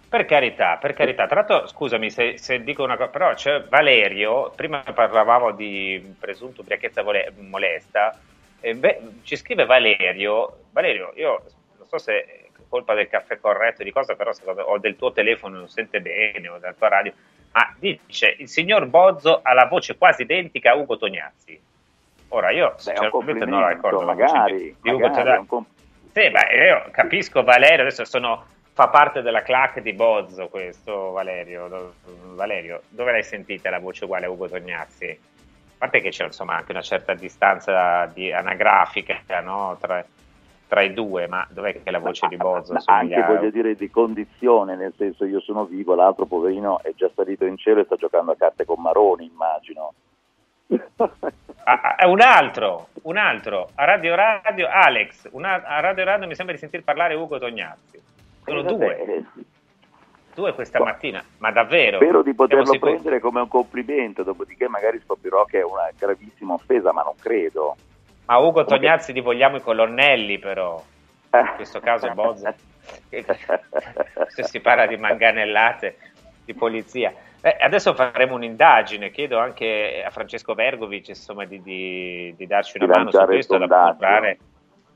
Per carità, per carità. Tra l'altro, scusami se, se dico una cosa, però c'è Valerio, prima parlavamo di presunto ubriachezza vole- molesta, e beh, ci scrive Valerio, Valerio, io non so se è colpa del caffè corretto di cosa, però secondo, o del tuo telefono non sente bene, o della tua radio, ma dice, il signor Bozzo ha la voce quasi identica a Ugo Tognazzi. Ora io Beh, sinceramente non la ricordo magari, magari, Tognazzi. è un com- Sì, ma io capisco Valerio, adesso sono, fa parte della clac di Bozzo questo Valerio. Do- Valerio, dove l'hai sentita la voce uguale a Ugo Tognazzi? A parte che c'è insomma anche una certa distanza di anagrafica no? tra, tra i due, ma dov'è che la voce di Bozzo Ma anche a- voglio dire di condizione, nel senso io sono vivo, l'altro poverino è già salito in cielo e sta giocando a carte con Maroni, immagino. Ah, ah, un altro, un altro, a Radio Radio, Alex, una- a Radio Radio mi sembra di sentir parlare Ugo Tognazzi. Sono Eh, due, vabbè, due questa mattina, ma davvero? Spero di poterlo prendere come un complimento, dopodiché magari scoprirò che è una gravissima offesa, ma non credo. Ma Ugo Come- Tognazzi ti vogliamo i colonnelli però, in questo caso Bozzo, <laughs> se si parla di manganellate di polizia. Eh, adesso faremo un'indagine, chiedo anche a Francesco Vergovic insomma, di, di- di darci una Di mano su questo, da comprare.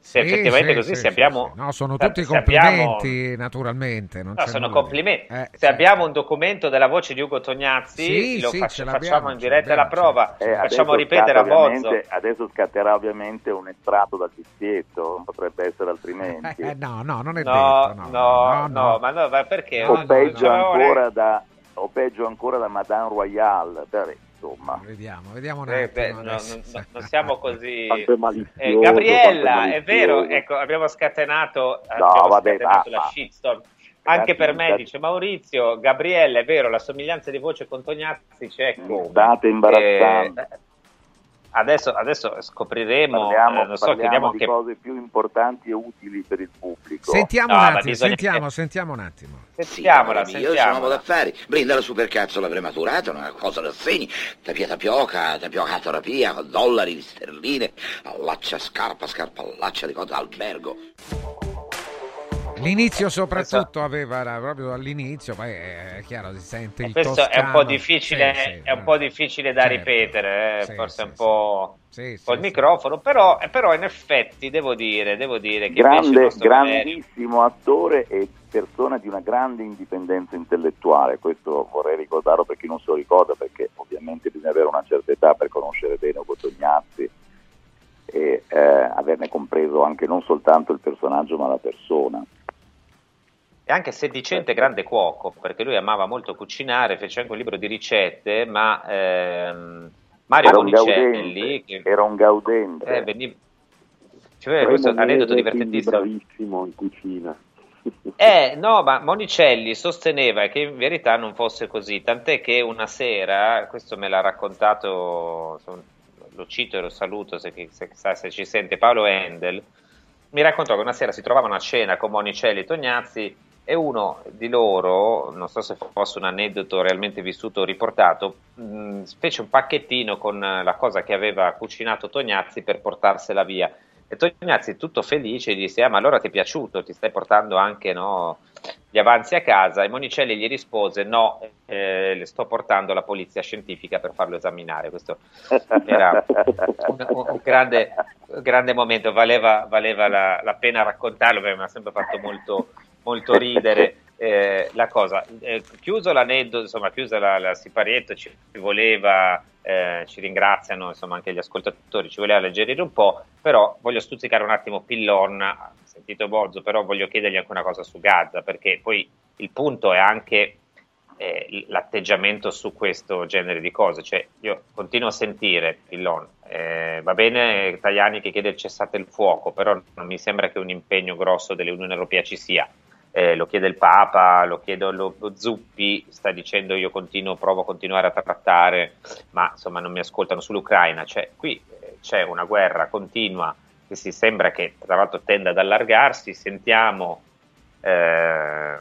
Se Sì, effettivamente sì, così, sì, se abbiamo... sì. No, sono tutti se abbiamo- complimenti, naturalmente. Non No, c'è sono nulla complimenti. Eh, Se abbiamo un documento della voce di Ugo Tognazzi, Sì, lo sì, fac- ce l'abbiamo, facciamo in diretta la prova, Eh, facciamo ripetere a Bozzo. Adesso scatterà ovviamente un estratto dal fischietto, non potrebbe essere altrimenti. <laughs> Eh, no, no, non è No, detto. no, no, no, ma no, ma perché? o, No, peggio no, no, ancora da, o peggio ancora da Madame Royale. Beh, insomma. Vediamo, vediamo un Eh, attimo. beh, no, no, no, non siamo così. <laughs> Eh, Gabriella, è vero, ecco, abbiamo scatenato, No, abbiamo vabbè, scatenato ma- la shitstorm. Anche per me, dice Maurizio, Gabriella, è vero, la somiglianza di voce con Tognazzi c'è come. Date imbarazzanti. Eh, adesso, adesso scopriremo, Parliamo, eh, non so, parliamo di che... cose più importanti e utili per il pubblico. Sentiamo No, un attimo, bisogna- sentiamo, sentiamo un attimo. Sentiamola, Sì, mio, io sono uomo sentiamola. d'affari. Brinda la supercazzo alla prematurata, una cosa da segni. Tapia tapioca, tapioca terapia, dollari, sterline, allaccia scarpa, scarpa allaccia di cosa, albergo. L'inizio soprattutto aveva era proprio all'inizio, poi è chiaro, si sente il Questo è un po' toscano. difficile, Sì, sì, è un po' difficile da certo. ripetere, eh, Sì, forse sì, un po', sì. microfono, però, eh, però in effetti devo dire, devo dire che Grande, nostro Valerio- grandissimo attore e persona di una grande indipendenza intellettuale, questo vorrei ricordarlo per chi non se lo ricorda, perché ovviamente bisogna avere una certa età per conoscere bene Ugo Tognazzi e eh, averne compreso anche non soltanto il personaggio ma la persona. E anche sedicente grande cuoco, perché lui amava molto cucinare, fece anche un libro di ricette, ma ehm, Mario Era un Monicelli, gaudente, che era un gaudente. eh, veniva- cioè, questo è un aneddoto divertentissimo. bravissimo in cucina. <laughs> Eh, no, ma Monicelli sosteneva che in verità non fosse così, tant'è che una sera, questo me l'ha raccontato, lo cito e lo saluto se, se, se, se ci sente, Paolo Endel, mi raccontò che una sera si trovavano a cena con Monicelli e Tognazzi e uno di loro, non so se fosse un aneddoto realmente vissuto o riportato, mh, fece un pacchettino con la cosa che aveva cucinato Tognazzi per portarsela via. E Tognazzi, tutto felice, gli disse: Ah, ma allora ti è piaciuto? Ti stai portando anche no, gli avanzi a casa? E Monicelli gli rispose: No, eh, le sto portando alla polizia scientifica per farlo esaminare. Questo era un, un grande, grande, momento, valeva, valeva la, la, pena raccontarlo perché mi ha sempre fatto molto, molto ridere. Eh, la cosa, eh, chiuso l'aneddoto, insomma, chiusa la, la siparietto, ci voleva, eh, ci ringraziano insomma anche gli ascoltatori, ci voleva alleggerire un po', però voglio stuzzicare un attimo Pillon, sentito Bozzo, però voglio chiedergli anche una cosa su Gaza, perché poi il punto è anche eh, l'atteggiamento su questo genere di cose, cioè io continuo a sentire Pillon, eh, va bene Tajani che chiede il cessate il fuoco, però non mi sembra che un impegno grosso dell'Unione Europea ci sia eh, lo chiede il Papa, lo chiede lo, lo, Zuppi, sta dicendo io continuo, provo a continuare a trattare, ma insomma non mi ascoltano sull'Ucraina, cioè qui eh, c'è una guerra continua che si sembra che tra l'altro tenda ad allargarsi, sentiamo eh,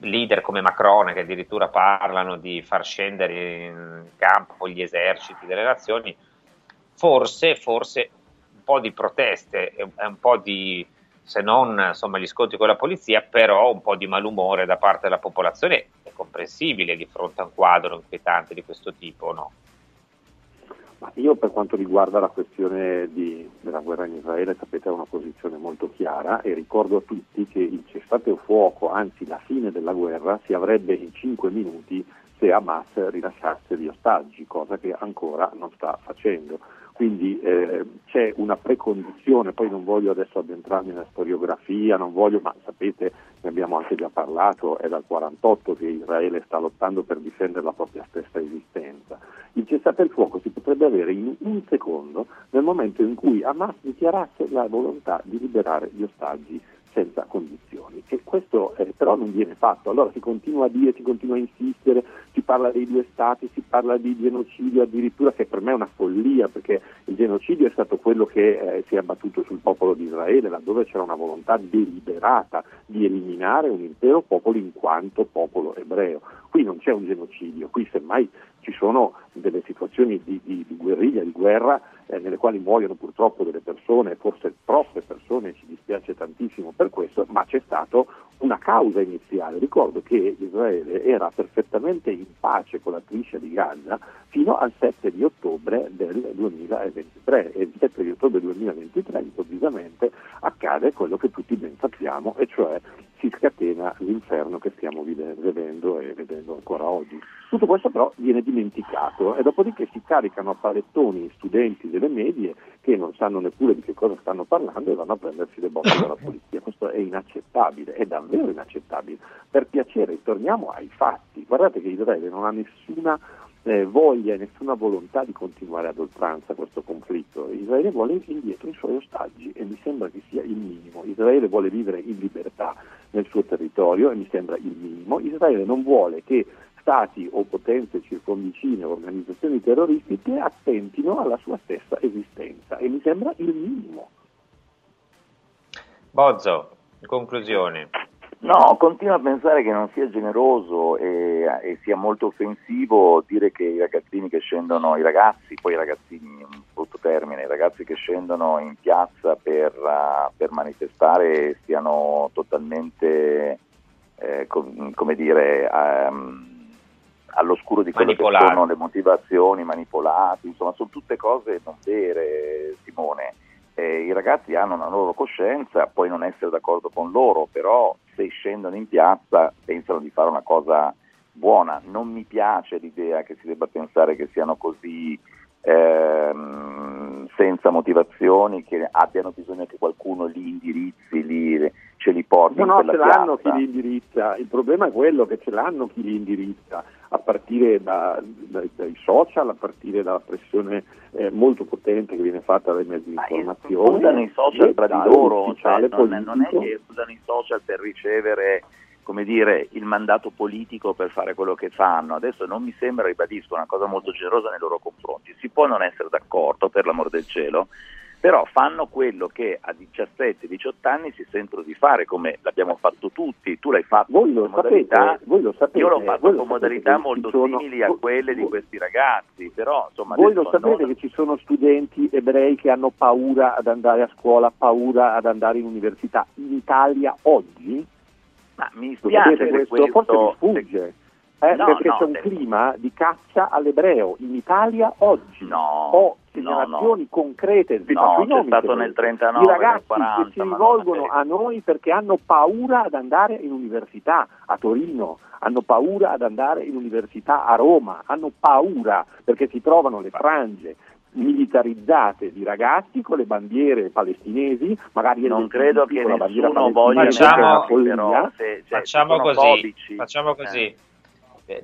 leader come Macron che addirittura parlano di far scendere in campo gli eserciti delle nazioni, forse, forse un po' di proteste un po' di se non insomma, gli scontri con la polizia, però un po' di malumore da parte della popolazione è comprensibile di fronte a un quadro inquietante di questo tipo, no? Ma io per quanto riguarda la questione di, della guerra in Israele sapete ho una posizione molto chiara e ricordo a tutti che il cessate il fuoco, anzi la fine della guerra, si avrebbe in 5 minuti se Hamas rilasciasse gli ostaggi, cosa che ancora non sta facendo. Quindi eh, c'è una precondizione, poi non voglio adesso addentrarmi nella storiografia, non voglio, ma sapete, ne abbiamo anche già parlato, è dal 48 che Israele sta lottando per difendere la propria stessa esistenza. Il cessate il fuoco si potrebbe avere in un secondo nel momento in cui Hamas dichiarasse la volontà di liberare gli ostaggi senza condizioni e questo eh, però non viene fatto, allora si continua a dire, si continua a insistere, si parla dei due stati, si parla di genocidio addirittura che per me è una follia perché il genocidio è stato quello che eh, si è abbattuto sul popolo di Israele laddove c'era una volontà deliberata di eliminare un intero popolo in quanto popolo ebreo. Qui non c'è un genocidio, qui semmai ci sono delle situazioni di, di, di guerriglia, di guerra, eh, nelle quali muoiono purtroppo delle persone, forse troppe persone, ci dispiace tantissimo per questo, ma c'è stata una causa iniziale. Ricordo che Israele era perfettamente in pace con la striscia di Gaza fino al 7 di ottobre del 2023 e il 7 di ottobre 2023 improvvisamente accade quello che tutti ben sappiamo e cioè si scatena l'inferno che stiamo vivendo e vedendo ancora oggi. Tutto questo però viene dimenticato e dopodiché si caricano a palettoni studenti delle medie che non sanno neppure di che cosa stanno parlando e vanno a prendersi le botte dalla <coughs> polizia. Questo è inaccettabile, è davvero inaccettabile. Per piacere, torniamo ai fatti. Guardate che Israele non ha nessuna eh, voglia e nessuna volontà di continuare ad oltranza questo conflitto. Israele vuole indietro i suoi ostaggi e mi sembra che sia il minimo. Israele vuole vivere in libertà nel suo territorio e mi sembra il minimo. Israele non vuole che stati o potenze circonvicine o organizzazioni terroristiche attentino alla sua stessa esistenza e mi sembra il minimo. Bozzo, conclusione. No, continuo a pensare che non sia generoso e, e, sia molto offensivo dire che i ragazzini che scendono, i ragazzi, poi i ragazzini, un brutto termine, i ragazzi che scendono in piazza per, uh, per manifestare siano totalmente, eh, com- come dire, um, all'oscuro di quelle che sono le motivazioni, manipolati, insomma sono tutte cose non vere, Simone. Eh, I ragazzi hanno una loro coscienza, puoi non essere d'accordo con loro, però se scendono in piazza pensano di fare una cosa buona. Non mi piace l'idea che si debba pensare che siano così ehm, senza motivazioni, che abbiano bisogno che qualcuno li indirizzi, li, ce li porti. No, no, ce piazza. l'hanno chi li indirizza, il problema è quello che ce l'hanno chi li indirizza, a partire da, da, dai social, a partire dalla pressione eh, molto potente che viene fatta dai mezzi di informazione. Usano i social tra di loro, cioè, non, non, è che usano i social per ricevere come dire, il mandato politico per fare quello che fanno. Adesso non mi sembra, ribadisco, una cosa molto generosa nei loro confronti. Si può non essere d'accordo, per l'amor del cielo, però fanno quello che a 17-18 anni si sentono di fare, come l'abbiamo fatto tutti. Tu l'hai fatto Voi lo con modalità, sapete, voi lo sapete, io l'ho fatto voi con modalità molto sono- simili a quelle di questi ragazzi, però insomma Voi lo sapete non- che ci sono studenti ebrei che hanno paura ad andare a scuola, paura ad andare in università in Italia oggi? Ma mi spiace che questo, forse questo- vi sfugge. Eh, No, perché no, c'è un se- clima di caccia all'ebreo in Italia oggi. Ho segnalazioni concrete, vi No, faccio i c'è nomi stato nel volete. 39, I ragazzi nel 40, che si rivolgono a noi perché hanno paura ad andare in università a Torino, hanno paura ad andare in università a Roma, hanno paura perché si trovano le frange militarizzate di ragazzi con le bandiere palestinesi, magari Non credo che con la bandiera nessuno voglia follia. però, se- cioè, facciamo così, fobici. facciamo così. Eh,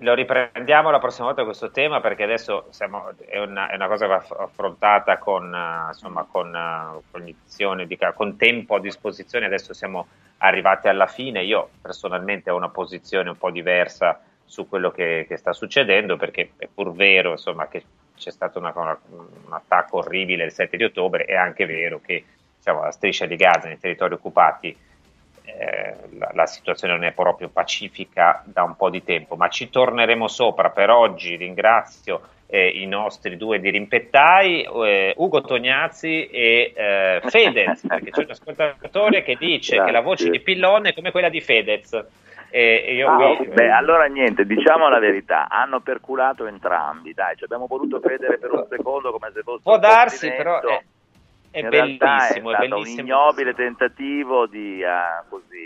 Lo riprendiamo la prossima volta questo tema perché adesso siamo- è, una, è una cosa che va aff- affrontata con, eh, insomma, con eh, cognizione, di con tempo a disposizione. Adesso siamo arrivati alla fine. Io personalmente ho una posizione un po' diversa su quello che, che sta succedendo perché è pur vero insomma, che c'è stato una- una- un attacco orribile il 7 di ottobre, è anche vero che diciamo, la striscia di Gaza nei territori occupati eh, la, la situazione non è proprio pacifica da un po' di tempo, ma ci torneremo sopra. Per oggi ringrazio eh, i nostri due dirimpettai, eh, Ugo Tognazzi e eh, Fedez, <laughs> perché c'è un ascoltatore che dice che la voce di Pillone è come quella di Fedez. E, e io Ah, qui- beh, allora niente, diciamo la verità, hanno perculato entrambi, dai, ci abbiamo voluto credere per un secondo come se fosse può un darsi, però è, è In bellissimo, è è bellissimo un ignobile tentativo di ah, così,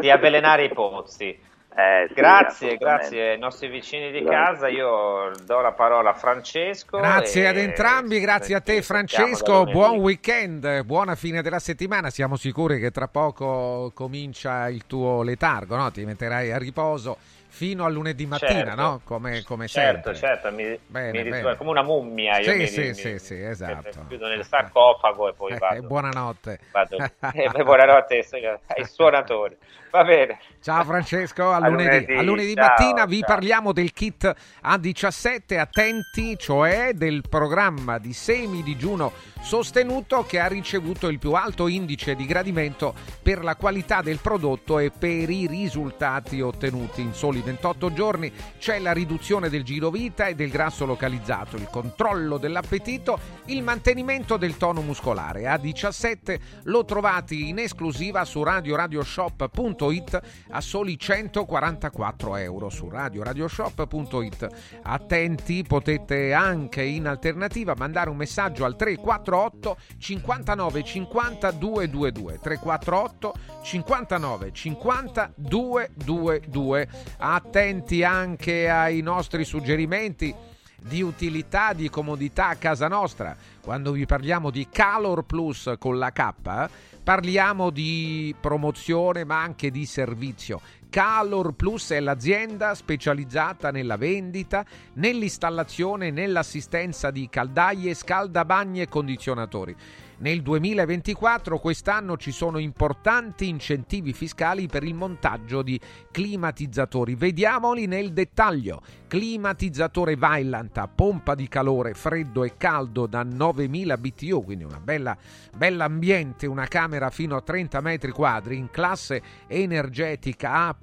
di avvelenare i pozzi. <laughs> Eh, sì, grazie, grazie ai nostri vicini di Grazie. casa. Io do la parola a Francesco. Grazie e- ad entrambi, grazie a te Francesco, buon weekend, buona fine della settimana, siamo sicuri che tra poco comincia il tuo letargo, no? ti metterai a riposo fino a lunedì mattina, Certo. no? come, come Certo, sempre. certo, mi, Bene, mi bene. come una mummia. Io Sì, mi, sì, mi- sì, sì, esatto. mi chiudo nel sarcofago e poi Eh, vado. buonanotte. vado. <laughs> Eh, buonanotte ai- ai suonatori. Va bene. Ciao Francesco, a, A lunedì. lunedì, A lunedì ciao, mattina vi ciao. parliamo del kit A17, attenti, cioè del programma di semi digiuno sostenuto che ha ricevuto il più alto indice di gradimento per la qualità del prodotto e per i risultati ottenuti. In soli 28 giorni c'è la riduzione del giro vita e del grasso localizzato, il controllo dell'appetito, il mantenimento del tono muscolare. A17 lo trovate in esclusiva su radioradioshop.it a soli 144 euro su radioradioshop.it. Attenti, potete anche in alternativa mandare un messaggio al 348 59 50 222 348 59 50 222. Attenti anche ai nostri suggerimenti di utilità, di comodità a casa nostra. Quando vi parliamo di Calor Plus con la K, parliamo di promozione ma anche di servizio. Calor Plus è l'azienda specializzata nella vendita, nell'installazione e nell'assistenza di caldaie, scaldabagni e condizionatori. Nel 2024, quest'anno, ci sono importanti incentivi fiscali per il montaggio di climatizzatori. Vediamoli nel dettaglio. Climatizzatore Vaillant a pompa di calore freddo e caldo da 9000 BTU, quindi una bella, bella ambiente, una camera fino a 30 metri quadri in classe energetica A++,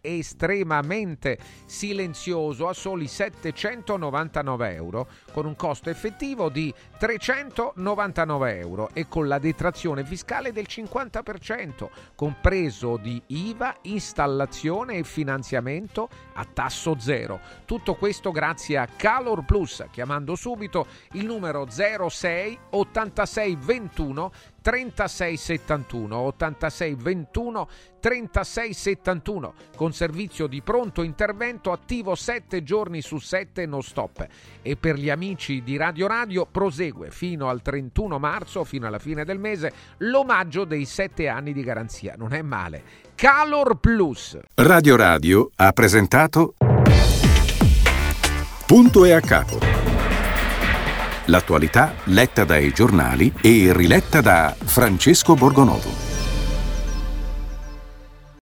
estremamente silenzioso a soli 799 euro, con un costo effettivo di 399 euro e con la detrazione fiscale del 50%, compreso di IVA, installazione e finanziamento a tasso zero. Tutto questo grazie a Calor Plus, chiamando subito il numero 06 86 21 36 71 86 21 36 71 con servizio di pronto intervento attivo 7 giorni su 7 non stop e per gli amici di Radio Radio prosegue fino al 31 marzo fino alla fine del mese l'omaggio dei 7 anni di garanzia non è male Calor Plus Radio Radio ha presentato Punto e a capo. L'attualità letta dai giornali e riletta da Francesco Borgonovo.